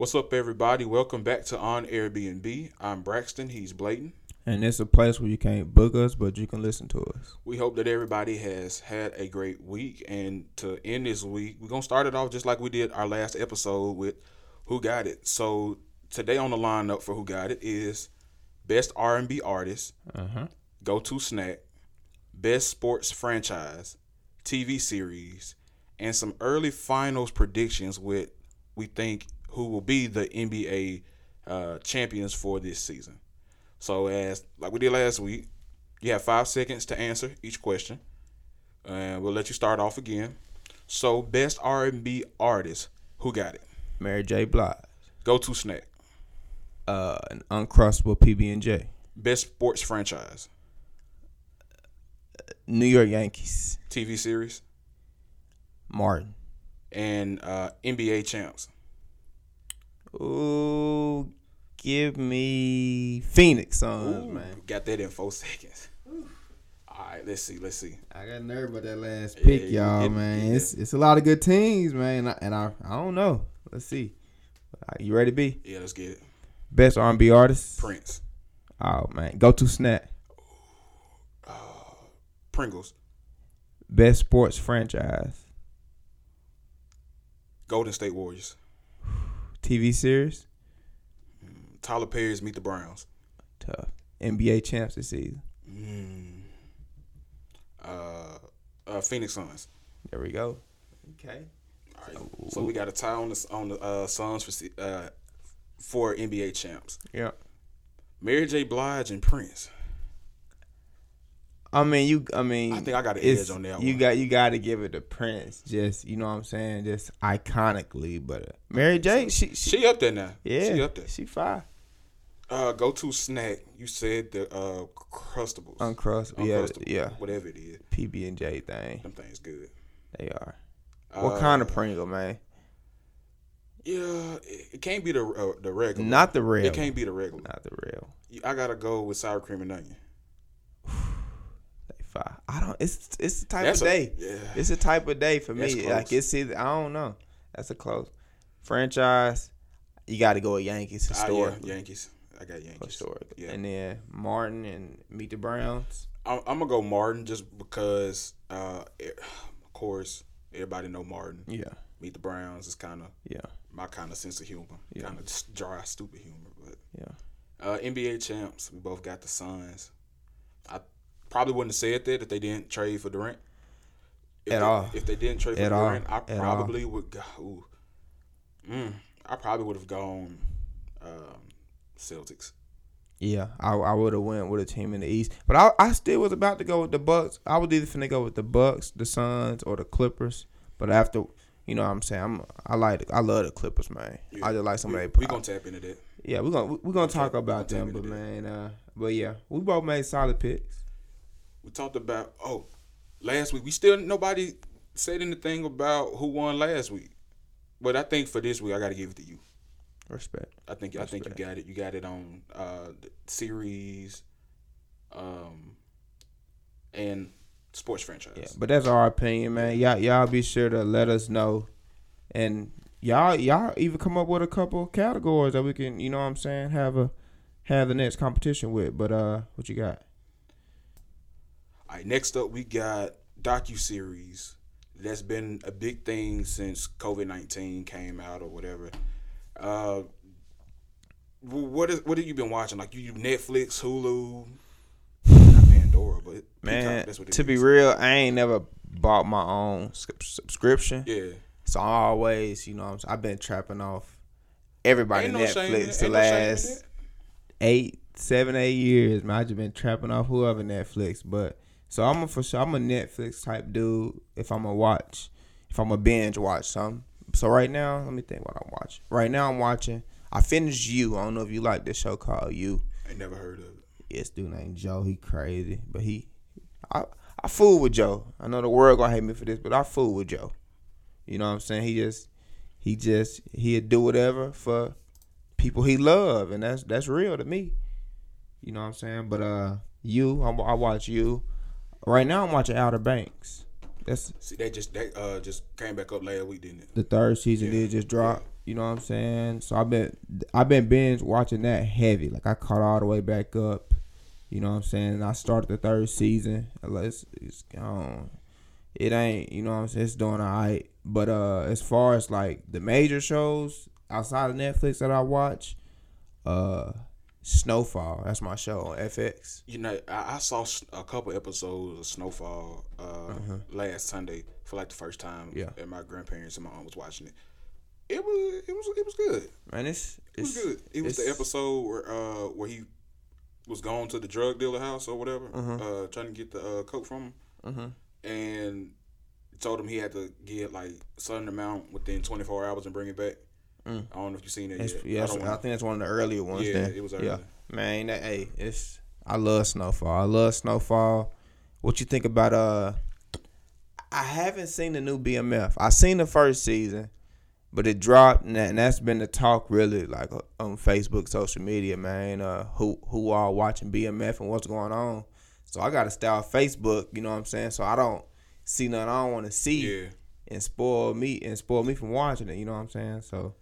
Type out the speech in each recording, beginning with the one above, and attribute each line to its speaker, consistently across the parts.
Speaker 1: What's up, everybody? Welcome back to On Airbnb. I'm Braxton. He's Blayton.
Speaker 2: And it's a place where you can't book us, but you can listen to us.
Speaker 1: We hope that everybody has had a great week. And to end this week, we're going to start it off just like we did our last episode with Who Got It. So today on the lineup for Who Got It is Best R&B Artist,
Speaker 2: Uh-huh.
Speaker 1: Go To Snack, Best Sports Franchise, TV Series, and some early finals predictions with we think who will be the NBA uh, champions for this season. So as like we did last week, you have five seconds to answer each question, and we'll let you start off again. So best R&B artist, who got it?
Speaker 2: Mary J. Blige.
Speaker 1: Go to snack.
Speaker 2: Uh, an uncrustable PB and J.
Speaker 1: Best sports franchise,
Speaker 2: New York Yankees.
Speaker 1: TV series,
Speaker 2: Martin.
Speaker 1: and uh, NBA champs.
Speaker 2: Ooh, give me Phoenix Suns,
Speaker 1: Ooh,
Speaker 2: man.
Speaker 1: Got that in four seconds. All right, let's see. Let's see.
Speaker 2: I got nervous about that last pick,
Speaker 1: you
Speaker 2: y'all,
Speaker 1: get-
Speaker 2: man.
Speaker 1: yeah.
Speaker 2: It's it's a lot of good teams, man. And I, and I, I don't know. Let's see. Uh, You ready, B?
Speaker 1: Yeah, let's get it.
Speaker 2: Best R&B artist.
Speaker 1: Prince,
Speaker 2: Oh man, go to Snap.
Speaker 1: Pringles,
Speaker 2: Best sports franchise.
Speaker 1: Golden State Warriors,
Speaker 2: TV series.
Speaker 1: Tyler Perry's Meet the Browns,
Speaker 2: Tough. NBA champs this season.
Speaker 1: uh, uh, Phoenix Suns.
Speaker 2: There we go. Okay.
Speaker 1: All right. So we got a tie on the on the uh, Suns for uh, for NBA champs.
Speaker 2: Yeah.
Speaker 1: Mary J. Blige and Prince.
Speaker 2: I mean, you. I mean,
Speaker 1: I think I got an edge on that
Speaker 2: You
Speaker 1: one.
Speaker 2: got you got to give it to Prince. Just you know what I'm saying. Just iconically, but uh, Mary J. She, she
Speaker 1: She up there now.
Speaker 2: yeah.
Speaker 1: She up there.
Speaker 2: She fine.
Speaker 1: Uh, go to snack. You said the uh, Crustables.
Speaker 2: Uncrust. Yeah.
Speaker 1: Uncrustables,
Speaker 2: Yeah.
Speaker 1: Whatever it is,
Speaker 2: PB and J thing.
Speaker 1: them things good.
Speaker 2: They are. What kind of
Speaker 1: Uh,
Speaker 2: Pringle, man?
Speaker 1: Yeah, it, it can't be the uh, the regular.
Speaker 2: Not the real.
Speaker 1: It can't be the regular.
Speaker 2: Not the real.
Speaker 1: I gotta go with sour cream and onion.
Speaker 2: Fine. I don't. It's it's the type
Speaker 1: That's
Speaker 2: of
Speaker 1: a-
Speaker 2: day.
Speaker 1: yeah.
Speaker 2: It's a type of day for
Speaker 1: That's
Speaker 2: me.
Speaker 1: close.
Speaker 2: Like it's either I don't know. That's a close franchise. You got to go with Yankees historically.
Speaker 1: yeah, Yankees. I got Yankees.
Speaker 2: historically.
Speaker 1: Yeah.
Speaker 2: And then Martin and Meet the Browns.
Speaker 1: I'm, I'm gonna go Martin just because, uh, it- of course, everybody know Martin.
Speaker 2: Yeah.
Speaker 1: Meet the Browns is kind of
Speaker 2: Yeah.
Speaker 1: my kind of sense of humor.
Speaker 2: Yeah.
Speaker 1: Kind of dry, stupid humor. But
Speaker 2: Yeah.
Speaker 1: uh, NBA champs, we both got the Suns. I probably wouldn't have said that if they didn't trade for Durant. If
Speaker 2: At
Speaker 1: they,
Speaker 2: all.
Speaker 1: If they didn't trade for
Speaker 2: At all.
Speaker 1: Durant, I probably would go. Ooh, mm, I probably would have gone um, Celtics.
Speaker 2: Yeah. I, I would have went with a team in the East, but I I still was about to go with the Bucks. I was either finna go with the Bucks, the Suns, or the Clippers. But after you know what I'm saying I'm I like I love the Clippers, man. I just like some
Speaker 1: we, we gonna tap into that.
Speaker 2: Yeah, we're gonna we're gonna talk about them, but man, uh, but yeah, we both made solid picks.
Speaker 1: We talked about oh last week. We still nobody said anything about who won last week. But I think for this week I gotta give it to you.
Speaker 2: Respect.
Speaker 1: I think I think you got it. You got it on uh the series um and sports franchise.
Speaker 2: Yeah, but that's our opinion, man. Y'all y'all be sure to let us know, and y'all y'all even come up with a couple categories that we can, you know what I'm saying, have a have the next competition with. But uh, what you got?
Speaker 1: All right, next up we got docu series. That's been a big thing since COVID nineteen came out or whatever. Uh, what is what have you been watching? Like you Netflix, Hulu, not Pandora, but
Speaker 2: Man,
Speaker 1: Peacock, that's what it
Speaker 2: to be real, I ain't never bought my own subscription.
Speaker 1: yeah.
Speaker 2: So always, you know, what I'm saying, I've been trapping off everybody
Speaker 1: Ain't no
Speaker 2: Netflix
Speaker 1: it.
Speaker 2: the
Speaker 1: Ain't no
Speaker 2: last eight, seven, eight years. Man, I just been trapping off whoever Netflix. But so I'm a for sure I'm a Netflix type dude. If I'm a watch, if I'm a binge watch something. So right now, let me think what I'm watching. Right now, I'm watching. I finished You. I don't know if you like this show called You.
Speaker 1: I never heard of it.
Speaker 2: Yes, dude named Joe. He crazy, but he, I, I fool with Joe. I know the world gonna hate me for this, but I fool with Joe. You know what I'm saying? He just, he just, he'd do whatever for people he love, and that's that's real to me. You know what I'm saying? But uh, you, I, I watch you. Right now, I'm watching Outer Banks. That's
Speaker 1: See, they just they uh just came back up last week, didn't it?
Speaker 2: the third season
Speaker 1: Yeah.
Speaker 2: did just drop. You know what I'm saying? So I've been I've been binge watching that heavy. Like I caught all the way back up. You know what I'm saying? I started the third season. It's, it's gone. It ain't. You know what I'm saying? It's doing alright. But uh, as far as like the major shows outside of Netflix that I watch, uh, Snowfall. That's my show on FX.
Speaker 1: You know, I, I saw a couple episodes of Snowfall uh, last Sunday for like the first time.
Speaker 2: Uh-huh. Yeah.
Speaker 1: and my grandparents and my aunt was watching it. It was it was it was good.
Speaker 2: Man, it's
Speaker 1: It was
Speaker 2: it's
Speaker 1: good. It was the episode where uh where he was going to the drug dealer house or whatever,
Speaker 2: Uh-huh.
Speaker 1: uh trying to get the uh, coke from him,
Speaker 2: Mhm.
Speaker 1: and told him he had to get like a certain amount within 24 hours and bring it back.
Speaker 2: Mm.
Speaker 1: I don't know if you've seen it
Speaker 2: It's,
Speaker 1: yet.
Speaker 2: yeah,
Speaker 1: I
Speaker 2: I, think that's one of the earlier ones.
Speaker 1: Yeah,
Speaker 2: then.
Speaker 1: it was
Speaker 2: Yeah, man. That, hey, it's I love Snowfall. I love Snowfall. What you think about? Uh, I haven't seen the new BMF. I seen the first season, but it dropped, and, that, and that's been the talk really, like uh, on Facebook, social media, man. Uh, who who are watching BMF and what's going on? So I got to stay off Facebook. You know what I'm saying? So I don't see nothing I don't want to see
Speaker 1: Yeah,
Speaker 2: and spoil me and spoil me from watching it. You know what I'm saying? So.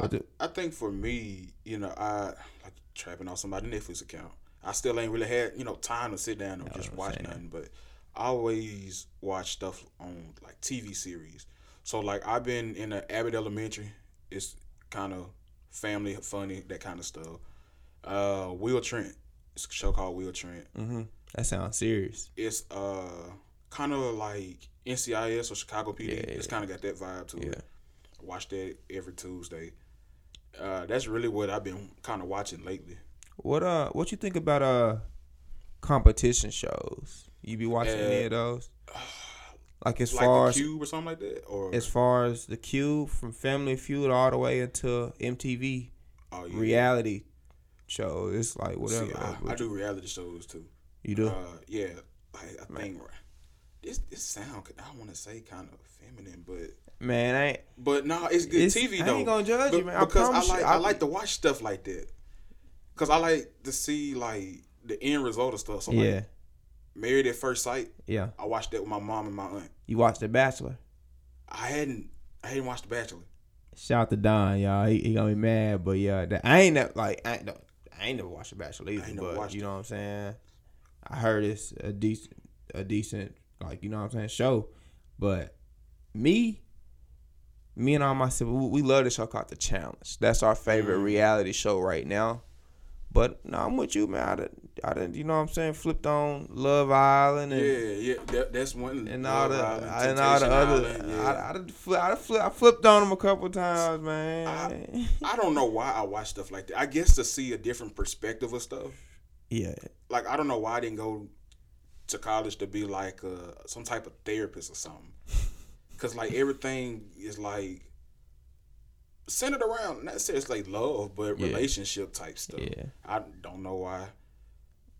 Speaker 2: But the,
Speaker 1: I think for me, you know, I like trapping on somebody's Netflix account. I still ain't really had you know time to sit down and just watch nothing, but I always watch stuff on like TV series. So like I've been in the Abbott Elementary. It's kind of family funny that kind of stuff. Uh, Will Trent. It's a show called Will Trent.
Speaker 2: hmm That sounds serious.
Speaker 1: It's uh kind of like NCIS or Chicago PD.
Speaker 2: Yeah,
Speaker 1: It's kind of got that vibe to
Speaker 2: Yeah.
Speaker 1: it. I watch that every Tuesday. Uh, that's really what I've been kind of watching lately.
Speaker 2: What uh, what you think about uh, competition shows? You be watching any
Speaker 1: Uh,
Speaker 2: of those? Like as
Speaker 1: like
Speaker 2: far
Speaker 1: the
Speaker 2: as
Speaker 1: Cube or something like that, or
Speaker 2: as far as the Cube from Family Feud all the way into MTV
Speaker 1: oh, yeah.
Speaker 2: reality show. It's like whatever.
Speaker 1: See, I, I do reality shows too.
Speaker 2: you do?
Speaker 1: Uh, yeah, like, I think this this sound I don't want to say kind of feminine, but
Speaker 2: man, I ain't.
Speaker 1: but no, it's good
Speaker 2: It's-
Speaker 1: TV
Speaker 2: I
Speaker 1: though.
Speaker 2: ain't gonna judge you, man. I
Speaker 1: because I,
Speaker 2: you,
Speaker 1: like
Speaker 2: I-
Speaker 1: I like to watch stuff like that. Cause I like to see like the end result of stuff. So like,
Speaker 2: yeah,
Speaker 1: Married at First Sight,
Speaker 2: yeah.
Speaker 1: I watched that with my mom and my aunt.
Speaker 2: You watched The Bachelor?
Speaker 1: I hadn't I hadn't watched The Bachelor.
Speaker 2: Shout out to Don, y'all. He, he gonna be mad, but yeah, that, I ain't never like I ain't, no- I ain't never watched The Bachelor either.
Speaker 1: ain't
Speaker 2: but you know what I'm saying. I heard it's a decent, a decent like you know what I'm saying show, but me, me and all my siblings, we, love the show called The Challenge. That's our favorite
Speaker 1: Mm.
Speaker 2: reality show right now. But no, I'm with you, man. I done, I done, you know what I'm saying, flipped on Love Island and
Speaker 1: Yeah, yeah, that, that's one.
Speaker 2: and all the
Speaker 1: Island,
Speaker 2: and all the other.
Speaker 1: Island, yeah.
Speaker 2: I, I, done I, done fli- I flipped on them a couple times, man.
Speaker 1: I don't know why I watch stuff like that. I guess to see a different perspective of stuff.
Speaker 2: yeah,
Speaker 1: Like I don't know why I didn't go to college to be like uh, some type of therapist or something. Cause like everything is like centered around not necessarily like love, but
Speaker 2: Yeah.
Speaker 1: relationship type stuff.
Speaker 2: yeah.
Speaker 1: I don't know why.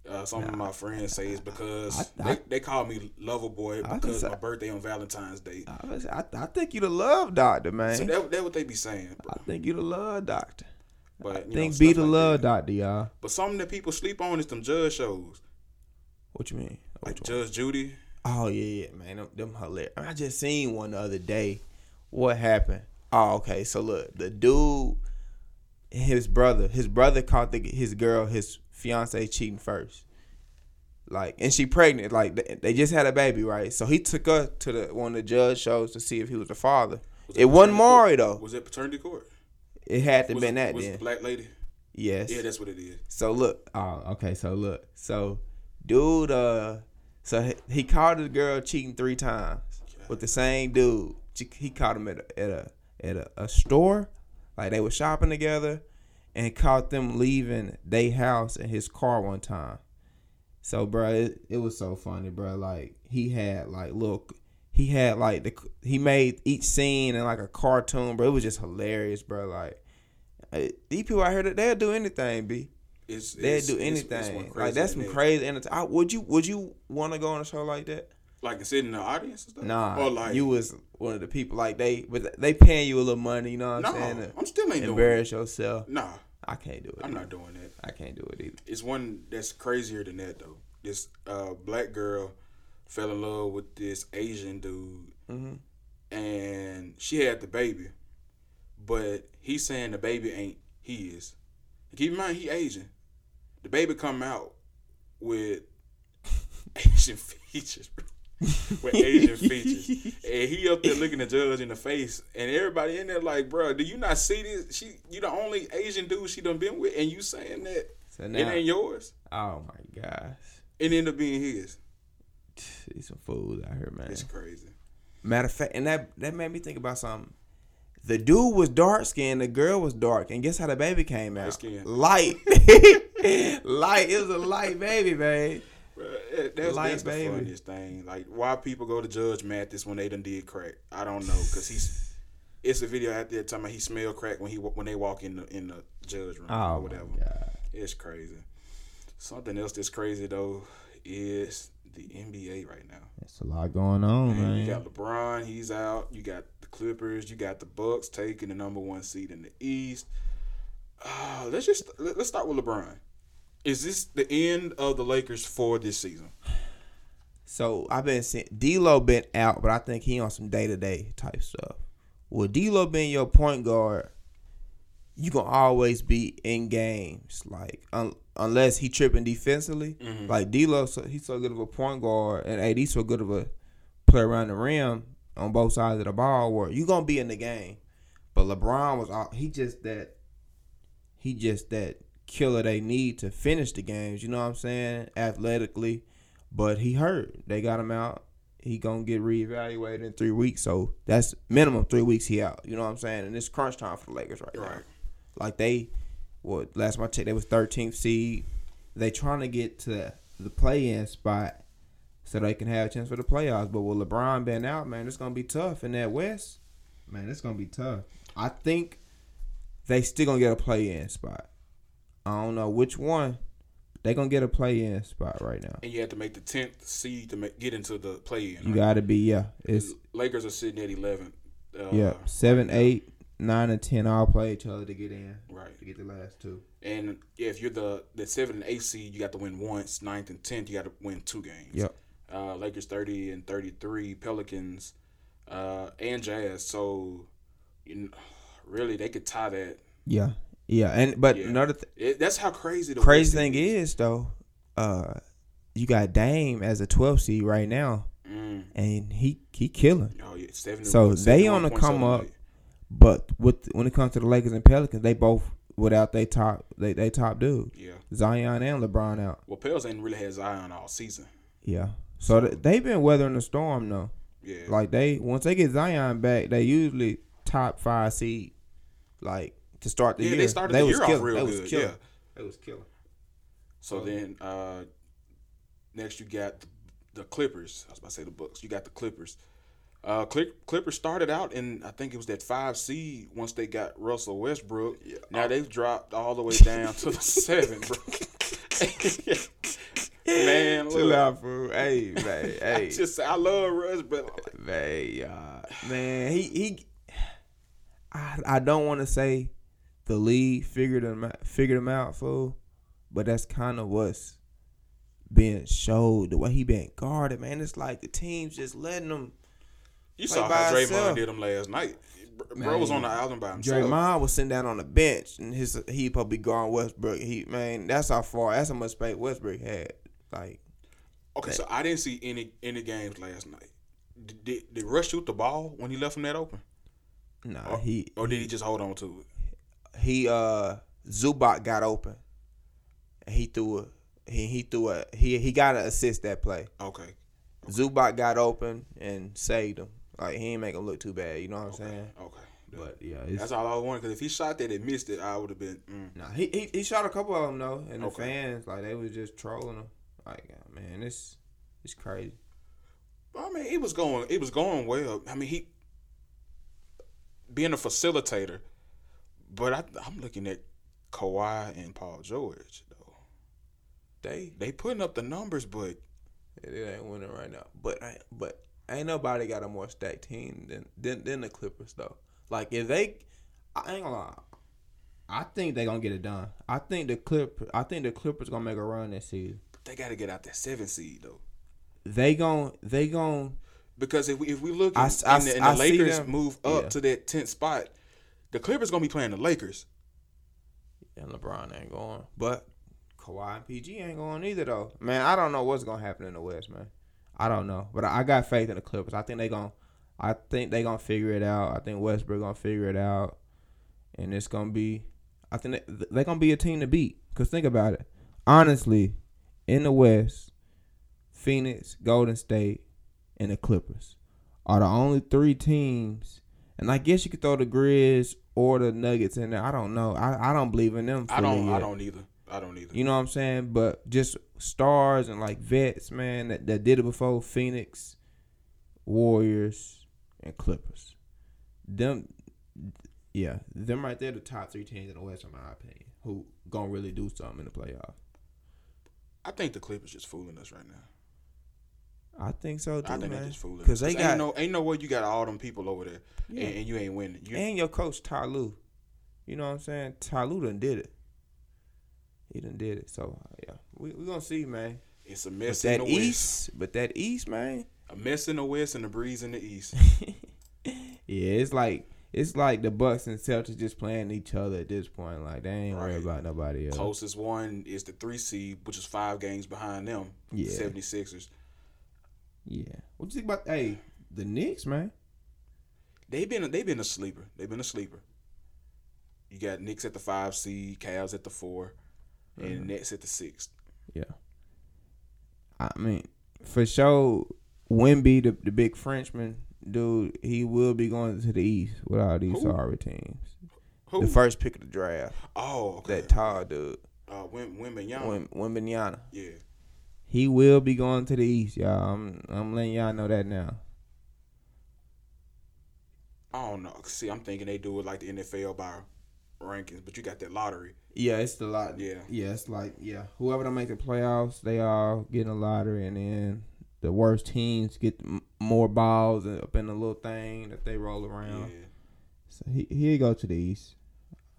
Speaker 1: Uh, some of my friends say it's because
Speaker 2: I- I-
Speaker 1: they, they call me lover boy because my birthday on Valentine's Day.
Speaker 2: I, was, I, I think you the love doctor, man.
Speaker 1: So that that what they be saying, bro.
Speaker 2: I think you the love doctor.
Speaker 1: But
Speaker 2: I
Speaker 1: you know,
Speaker 2: think be the
Speaker 1: like
Speaker 2: love
Speaker 1: that.
Speaker 2: doctor, y'all.
Speaker 1: But something that people sleep on is them judge shows,
Speaker 2: What you mean?
Speaker 1: like
Speaker 2: Which one?
Speaker 1: Judge Judy.
Speaker 2: Oh yeah, yeah, man. Them, them hilarious. I just seen one the other day. What happened? Oh, okay. So look, the dude, his brother, his brother caught the, his girl, his fiance cheating first. Like, and she pregnant. Like, they, just had a baby, right? So he took her to the one of the judge shows to see if he was the father.
Speaker 1: Was
Speaker 2: it wasn't Maury
Speaker 1: court?
Speaker 2: though.
Speaker 1: Was it paternity court?
Speaker 2: It had to
Speaker 1: Was,
Speaker 2: been that
Speaker 1: was
Speaker 2: then.
Speaker 1: the black lady?
Speaker 2: Yes.
Speaker 1: Yeah, that's what it is.
Speaker 2: So look, oh, okay. So look, so dude, uh, so he, he caught his girl cheating three times with the same dude. He caught him at a at a at a, a store, like they were shopping together, and caught them leaving they house in his car one time. So, bro, it, it was so funny, bro. Like he had like look, he had like the he made each scene in like a cartoon, bro. It was just hilarious, bro. Like these people out here, they'll do anything, b.
Speaker 1: It's, it's-
Speaker 2: do
Speaker 1: it's- it's
Speaker 2: anything.
Speaker 1: one
Speaker 2: like that's some crazy. Entertainment. Would you would you want to go on a show like that?
Speaker 1: Like and sit in the audience and stuff.
Speaker 2: Nah,
Speaker 1: or like
Speaker 2: you was one of the people like they, but they paying you a little money. You know what I'm saying? to
Speaker 1: I'm still ain't
Speaker 2: embarrass yourself.
Speaker 1: Nah,
Speaker 2: I can't do it.
Speaker 1: I'm
Speaker 2: either.
Speaker 1: not doing that.
Speaker 2: I can't do it either.
Speaker 1: It's one that's crazier than that though. This uh, black girl fell in love with this Asian dude,
Speaker 2: hmm
Speaker 1: and she had the baby, but he's saying the baby ain't his. Keep in mind he Asian. The baby come out with Asian features, bro. with Asian features, and he up there looking the judge in the face, and everybody in there like, bro, do you not see this? She, you the only Asian dude she done been with, and you saying that
Speaker 2: So
Speaker 1: it ain't yours?
Speaker 2: oh my gosh,
Speaker 1: It ended up being his.
Speaker 2: these some fools out here, man.
Speaker 1: It's crazy.
Speaker 2: Matter of fact, and that that made me think about something. The dude was dark skinned, the girl was dark, and guess how the baby came out?
Speaker 1: skin.
Speaker 2: Light, light. It was a light baby, babe.
Speaker 1: That's,
Speaker 2: Light
Speaker 1: that's the
Speaker 2: baby.
Speaker 1: funniest thing. Like, why people go to Judge Mathis when they done did crack? I don't know, cause he's. It's a video out there talking about he smelled crack when he when they walk in the in the judge room
Speaker 2: Oh
Speaker 1: or whatever. It's crazy. Something else that's crazy though is the NBA right now.
Speaker 2: It's a lot going on,
Speaker 1: Man,
Speaker 2: man.
Speaker 1: you got LeBron, he's out. You got the Clippers. You got the Bucks taking the number one seed in the East. Uh, let's just let- let's start with LeBron. Is this the end of the Lakers for this season?
Speaker 2: So I've been seeing D'Lo been out, but I think he on some day to day type stuff. With D'Lo being your point guard, you gonna always be in games, like un- unless he tripping defensively. Mm-hmm. Like D'Lo, so he's so good of a point guard, and AD so good of a player around the rim on both sides of the ball. Where you gonna be in the game, but LeBron was all, he just that he just that killer they need to finish the games. You know what I'm saying? Athletically, but he hurt. They got him out. He gonna get reevaluated in three weeks. So that's minimum three weeks he out. You know what I'm saying? And it's crunch time for the Lakers right, now.
Speaker 1: Right.
Speaker 2: Like they, what last time I checked, they was 13th seed. They trying to get to the play-in spot so they can have a chance for the playoffs. But with LeBron being out, man, it's gonna be tough in that West. Man, it's gonna be tough. I think they still gonna get a play-in spot. I don't know which one. They gonna get a play-in spot right now.
Speaker 1: And you have to make the tenth seed to make, get into the play-in.
Speaker 2: You
Speaker 1: right?
Speaker 2: gotta be yeah. It's
Speaker 1: Lakers are sitting at eleven. Uh,
Speaker 2: yeah seven, eight, nine, and ten all play each other to get in
Speaker 1: Right.
Speaker 2: to get the last two.
Speaker 1: And if you're the the seven and eight seed, you got to win once. Ninth and tenth, you got to win two games.
Speaker 2: Yep.
Speaker 1: Uh, Lakers thirty and thirty three. Pelicans, uh, and Jazz. So, you know, really, they could tie that.
Speaker 2: Yeah, yeah, and but
Speaker 1: Yeah.
Speaker 2: another th-
Speaker 1: It, that's how crazy the
Speaker 2: crazy thing is though, uh, you got Dame as a 12 seed right now,
Speaker 1: Mm.
Speaker 2: and he he killing.
Speaker 1: Oh yeah.
Speaker 2: So they on the come up. But with when it comes to the Lakers and Pelicans, they both without they top they they top dude
Speaker 1: Yeah.
Speaker 2: Zion and LeBron out.
Speaker 1: Well, Pels ain't really had Zion all season.
Speaker 2: Yeah, so th- they've been weathering the storm though.
Speaker 1: Yeah.
Speaker 2: Like they once they get Zion back, they usually top five seed. Like to start the
Speaker 1: yeah,
Speaker 2: year,
Speaker 1: they started the
Speaker 2: was
Speaker 1: year off
Speaker 2: killing.
Speaker 1: real
Speaker 2: They was
Speaker 1: good.
Speaker 2: killing.
Speaker 1: Yeah.
Speaker 2: They was killing.
Speaker 1: So then uh, next you got the, the Clippers. I was about to say the Bucks. You got the Clippers. Uh, Clip, Clippers started out in I think it was that five seed once they got Russell Westbrook. Now they've dropped all the way down to the seven, bro. Man,
Speaker 2: Chill
Speaker 1: look,
Speaker 2: out, fool. Hey, man.
Speaker 1: I
Speaker 2: Hey,
Speaker 1: just I love Russ, but
Speaker 2: man. Uh, man, he he. I I don't want to say the league figured him out, figured him out, fool, but that's kind of what's being showed. The way he been guarded, man. It's like the team's just letting him.
Speaker 1: You saw how Draymond
Speaker 2: himself.
Speaker 1: did him last night. Bro, bro was on the island by himself.
Speaker 2: Draymond was sitting down on the bench, and his he probably guarding Westbrook. He man, that's how far. That's how much space Westbrook had. Like
Speaker 1: Okay, so I didn't see any any games last night. Did, did, did Russ shoot the ball when he left him that open,
Speaker 2: nah,
Speaker 1: or,
Speaker 2: he
Speaker 1: or did he just hold on to it?
Speaker 2: he uh Zubac got open. And he threw a he he threw a he he got to assist that play.
Speaker 1: Okay,
Speaker 2: Zubac got open and saved him. Like he ain't make him look too bad. You know what I'm saying?
Speaker 1: okay.
Speaker 2: But yeah, it's,
Speaker 1: That's all I wanted. Because if he shot that and missed it, I would have been. Mm.
Speaker 2: nah, he, he he shot a couple of them though, and the fans like they was just trolling him. Like man, it's it's crazy.
Speaker 1: I mean, it was going. It was going well. I mean, he being a facilitator, but I, I'm looking at Kawhi and Paul George though. They they putting up the numbers, but
Speaker 2: it ain't winning right now. But I- but ain't nobody got a more stacked team than than, than the Clippers though. Like if they, I ain't gonna lie. I think they gonna get it done. I think the Clip, I think the Clippers gonna make a run this season.
Speaker 1: they got to get out that seven seed though.
Speaker 2: they gon' they gon'
Speaker 1: Because if we if we look
Speaker 2: I
Speaker 1: and,
Speaker 2: I
Speaker 1: and the, and the Lakers
Speaker 2: them-
Speaker 1: move up
Speaker 2: yeah.
Speaker 1: to that tenth spot, the Clippers gonna be playing the Lakers.
Speaker 2: and LeBron ain't going, but Kawhi and PG ain't going either though. Man, I don't know what's gonna happen in the West, man. I don't know, but I I got faith in the Clippers. I think they gon' I think they gonna figure it out. I think Westbrook gonna figure it out, and it's gonna be. I think they, they gonna be a team to beat. Cause think about it, honestly, in the West, Phoenix, Golden State, and the Clippers are the only three teams. And I guess you could throw the Grizz or the Nuggets in there. I don't know. I, I don't believe in them.
Speaker 1: I don't. I don't either. I don't either.
Speaker 2: You know what I'm saying? But just stars and like vets, man, that, that did it before. Phoenix, Warriors, and Clippers. Them, yeah, them right there, the top three teams in the West, in my opinion, who gonna really do something in the playoffs.
Speaker 1: I think the Clippers just fooling us right now.
Speaker 2: I think so too,
Speaker 1: I think
Speaker 2: man.
Speaker 1: they're just fooling us.
Speaker 2: Because they got
Speaker 1: ain't no ain't no way you got all them people over there
Speaker 2: Yeah.
Speaker 1: and, and you ain't winning. You,
Speaker 2: and your coach Ty Lue. You know what I'm saying? Ty Lue done did it. He done did it. So yeah, we we gonna see, man.
Speaker 1: it's a
Speaker 2: But
Speaker 1: mess in
Speaker 2: that
Speaker 1: the west.
Speaker 2: East, but that East, man.
Speaker 1: A mess in the west and a breeze in the east.
Speaker 2: Yeah, it's like it's like the Bucks and Celtics just playing each other at this point. Like they ain't worried about nobody else.
Speaker 1: Closest one is the three seed, which is five games behind them.
Speaker 2: Yeah.
Speaker 1: 76ers.
Speaker 2: Yeah. What you think about hey the Knicks, man?
Speaker 1: They've been they've been a sleeper. They've been a sleeper. You got Knicks at the five seed, Cavs at the 4
Speaker 2: Mm-hmm.
Speaker 1: and Nets at the sixth.
Speaker 2: Yeah. I mean, for sure, Wemby, the the big Frenchman dude, he will be going to the East with all these
Speaker 1: Who?
Speaker 2: sorry teams.
Speaker 1: Who?
Speaker 2: The first pick of the draft,
Speaker 1: oh, okay.
Speaker 2: that tall dude,
Speaker 1: uh. Wim,
Speaker 2: Wembanyama.
Speaker 1: Yeah.
Speaker 2: He will be going to the East, y'all. I'm I'm letting y'all know that now.
Speaker 1: I don't know. See, I'm thinking they do it like the NFL by rankings, but you got that lottery.
Speaker 2: Yeah, it's the lot.
Speaker 1: Yeah.
Speaker 2: yeah, it's like yeah. Whoever don't make the playoffs, they all get in a lottery, and then the worst teams get more balls up in the little thing that they roll
Speaker 1: Yeah.
Speaker 2: around. So he he go to the East.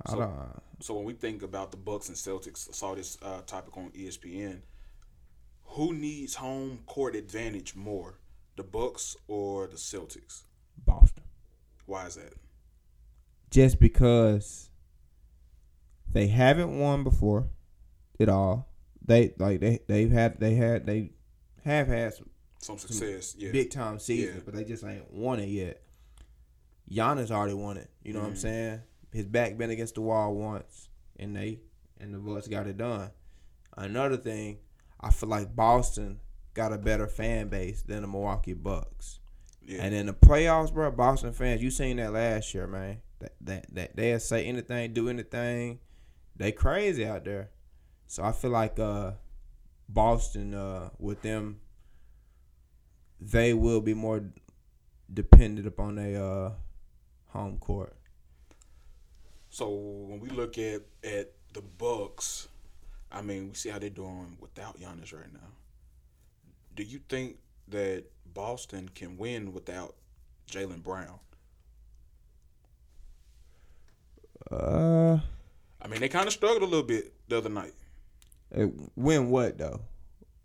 Speaker 2: I
Speaker 1: So-
Speaker 2: don't.
Speaker 1: So when we think about the Bucks and Celtics, I saw this uh, topic on ESPN. Who needs home court advantage more, the Bucks or the Celtics?
Speaker 2: Boston.
Speaker 1: Why is that?
Speaker 2: Just because they haven't won before at all. They like they they've had they had they have had some
Speaker 1: Some success, yeah.
Speaker 2: big time season,
Speaker 1: Yeah.
Speaker 2: but they just ain't won it yet. Giannis already won it. You know what I'm
Speaker 1: Mhm.
Speaker 2: saying? His back been against the wall once, and they and the Bucks got it done. Another thing, I feel like Boston got a better fan base than the Milwaukee Bucks.
Speaker 1: yeah.
Speaker 2: And in the playoffs, bro, Boston fans, you seen that last year, man. That that that they'll say anything, do anything. They crazy out there. So I feel like uh Boston uh with them they will be more dependent upon their uh home court.
Speaker 1: So when we look at at the Bucks, I mean, we see how they're doing without Giannis right now. Do you think that Boston can win without Jaylen Brown?
Speaker 2: Uh
Speaker 1: I mean, they kind of struggled a little bit the other night.
Speaker 2: uh, win what though?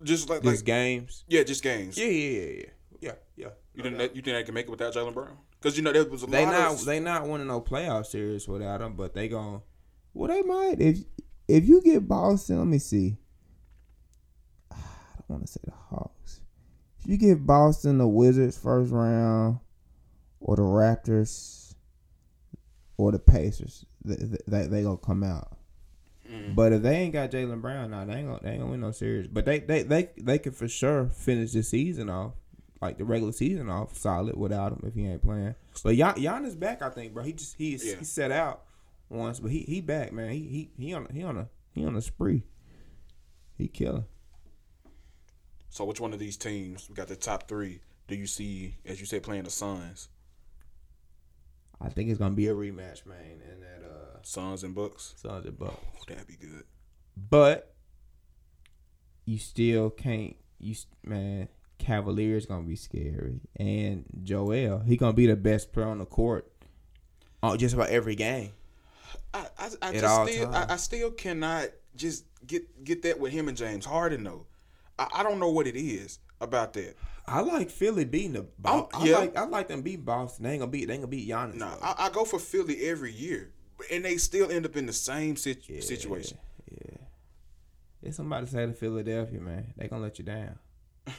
Speaker 1: Just like,
Speaker 2: Just
Speaker 1: like
Speaker 2: games?
Speaker 1: yeah, just games.
Speaker 2: Yeah, yeah, yeah, yeah. Yeah, yeah.
Speaker 1: You think that, you think they can make it without Jaylen Brown? Because you know there was a
Speaker 2: They
Speaker 1: lot
Speaker 2: not
Speaker 1: of
Speaker 2: they not winning no playoff series without him, but they gon' well they might if if you get Boston. Let me see. I don't want to say the Hawks. If you get Boston the Wizards first round, or the Raptors, or the Pacers, they they, they gonna come out.
Speaker 1: Mm.
Speaker 2: But if they ain't got Jaylen Brown, now they ain't gonna they ain't gonna win no series. But they they they they can for sure finish the season off, like the regular season off, solid without him if he ain't playing. But Gian, Giannis back, I think, bro. He just he
Speaker 1: Yeah.
Speaker 2: he set out once, but he he back, man. He he he on he on a he on a spree. He killing.
Speaker 1: So which one of these teams? We got the top three. Do you see, as you said, playing the Suns,
Speaker 2: I think it's gonna be a rematch, man, in that uh
Speaker 1: Suns and Bucks?
Speaker 2: Suns and Bucks.
Speaker 1: Oh, that'd be good.
Speaker 2: But you still can't. You man, Cavaliers gonna be scary, and Joel he gonna be the best player on the court. On just about every game.
Speaker 1: I I, I
Speaker 2: At
Speaker 1: just
Speaker 2: all
Speaker 1: still
Speaker 2: times.
Speaker 1: I, I still cannot just get get that with him and James Harden though. I, I don't know what it is about that.
Speaker 2: I like Philly beating the. Bo- oh, I
Speaker 1: yeah.
Speaker 2: like I like them beat Boston. They ain't gonna beat. They ain't gonna beat Giannis.
Speaker 1: Nah. I, I go for Philly every year, and they still end up in the same
Speaker 2: Yeah,
Speaker 1: situation.
Speaker 2: Yeah. If somebody say to Philadelphia, man, they gonna let you down.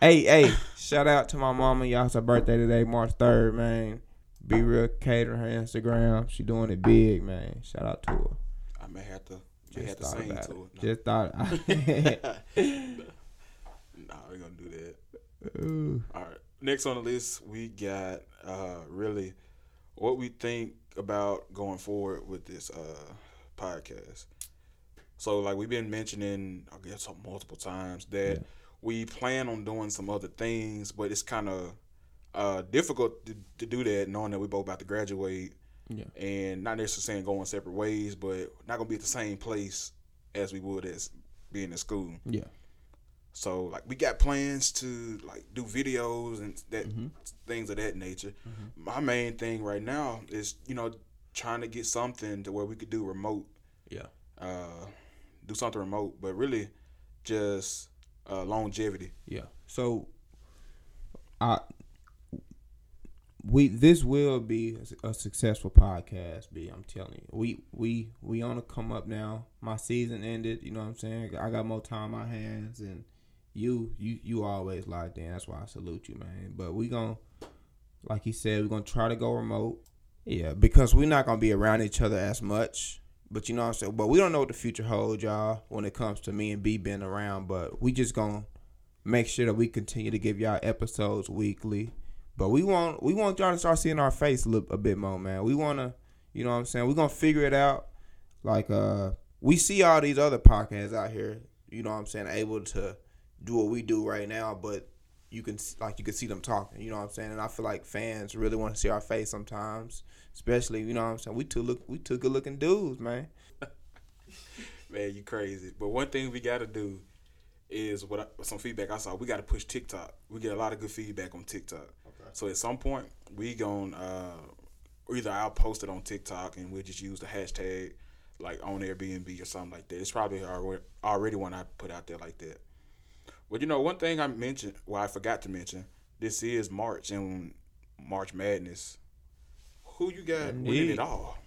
Speaker 2: hey, hey, shout out to my mama. Y'all's her birthday today, March third, man. Be real catering her Instagram. She doing it big, man. Shout out to her.
Speaker 1: I may have to,
Speaker 2: Just
Speaker 1: have to
Speaker 2: thought
Speaker 1: sing
Speaker 2: about
Speaker 1: to
Speaker 2: it.
Speaker 1: it.
Speaker 2: Just thought.
Speaker 1: Nah, we're gonna do that.
Speaker 2: Ooh.
Speaker 1: All right. Next on the list, we got uh, really what we think about going forward with this uh, podcast. So, like we've been mentioning, I guess multiple times that
Speaker 2: Yeah.
Speaker 1: we plan on doing some other things, but it's kind of uh, difficult to, to do that, knowing that we're both about to graduate
Speaker 2: Yeah.
Speaker 1: and not necessarily saying going separate ways, but not gonna be at the same place as we would as being in school.
Speaker 2: Yeah.
Speaker 1: So like we got plans to like do videos and that
Speaker 2: Mm-hmm.
Speaker 1: things of that nature. My main thing right now is you know trying to get something to where we could do remote,
Speaker 2: Yeah.
Speaker 1: uh, do something remote, but really just uh, longevity.
Speaker 2: Yeah. So, I we this will be a successful podcast. B, I'm telling you, we we we on a come up now. My season ended. You know what I'm saying? I got more time on my hands, and you you you always locked in. That's why I salute you, man. But we gonna, like he said, we're gonna try to go remote. Yeah, because we're not gonna be around each other as much. But you know what I'm saying. But we don't know what the future holds, y'all, when it comes to me and B being around. But we just gonna make sure that we continue to give y'all episodes weekly. But we want we want y'all to start seeing our face a, little, a bit more, man. We wanna, you know what I'm saying. We're gonna figure it out. Like uh, we see all these other podcasts out here. You know what I'm saying, able to do what we do right now, but you can like you can see them talking. You know what I'm saying, and I feel like fans really want to see our face sometimes, especially you know what I'm saying. We two look we two good looking dudes, man.
Speaker 1: Man, you crazy. But one thing we got to do is what I, some feedback I saw. We got to push TikTok. We get a lot of good feedback on TikTok. So at some point we gon' uh, either I'll post it on TikTok and we'll just use the hashtag like on Airbnb or something like that. It's probably already already one I put out there like that. But you know, one thing I mentioned, well, I forgot to mention, this is March and March Madness. Who you got winning it all?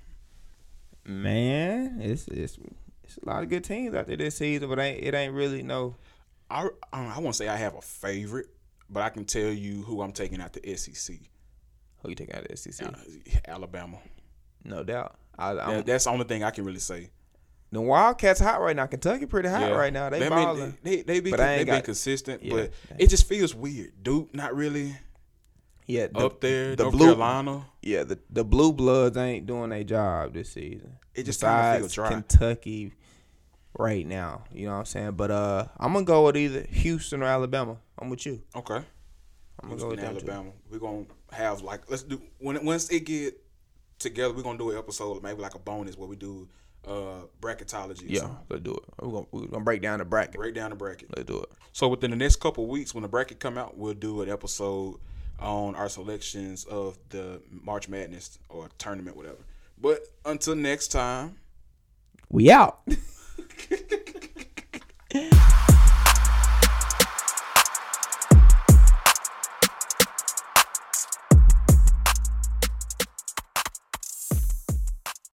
Speaker 2: Man, it's it's it's a lot of good teams out there this season, but ain't it ain't really no.
Speaker 1: I I, won't say I have a favorite, but I can tell you who I'm taking out the SEC.
Speaker 2: Who you taking out the SEC?
Speaker 1: Uh, Alabama.
Speaker 2: No doubt. I,
Speaker 1: That- that's the only thing I can really say.
Speaker 2: The Wildcats hot right now. Kentucky pretty hot right now. They
Speaker 1: I mean,
Speaker 2: balling.
Speaker 1: they they be
Speaker 2: But
Speaker 1: they
Speaker 2: ain't
Speaker 1: be consistent,
Speaker 2: Yeah.
Speaker 1: but it just feels weird. Duke not really
Speaker 2: Yeah, the,
Speaker 1: up there.
Speaker 2: the
Speaker 1: North
Speaker 2: blue-
Speaker 1: Carolina.
Speaker 2: yeah, the the blue bloods ain't doing their job this season.
Speaker 1: It just kinda feel dry.
Speaker 2: Kentucky right now. You know what I'm saying? But uh, I'm gonna go with either Houston or Alabama. I'm with you.
Speaker 1: Okay.
Speaker 2: I'm gonna go with
Speaker 1: Houston. Alabama. We're gonna have like let's do when once it get together. We're gonna do an episode maybe like a bonus where we do uh bracketology.
Speaker 2: Yeah, let's do it. We're gonna, we're gonna break down the bracket.
Speaker 1: break down the bracket.
Speaker 2: Let's do it.
Speaker 1: So within the next couple weeks, when the bracket come out, we'll do an episode on our selections of the March Madness or tournament, whatever. But until next time.
Speaker 2: We out.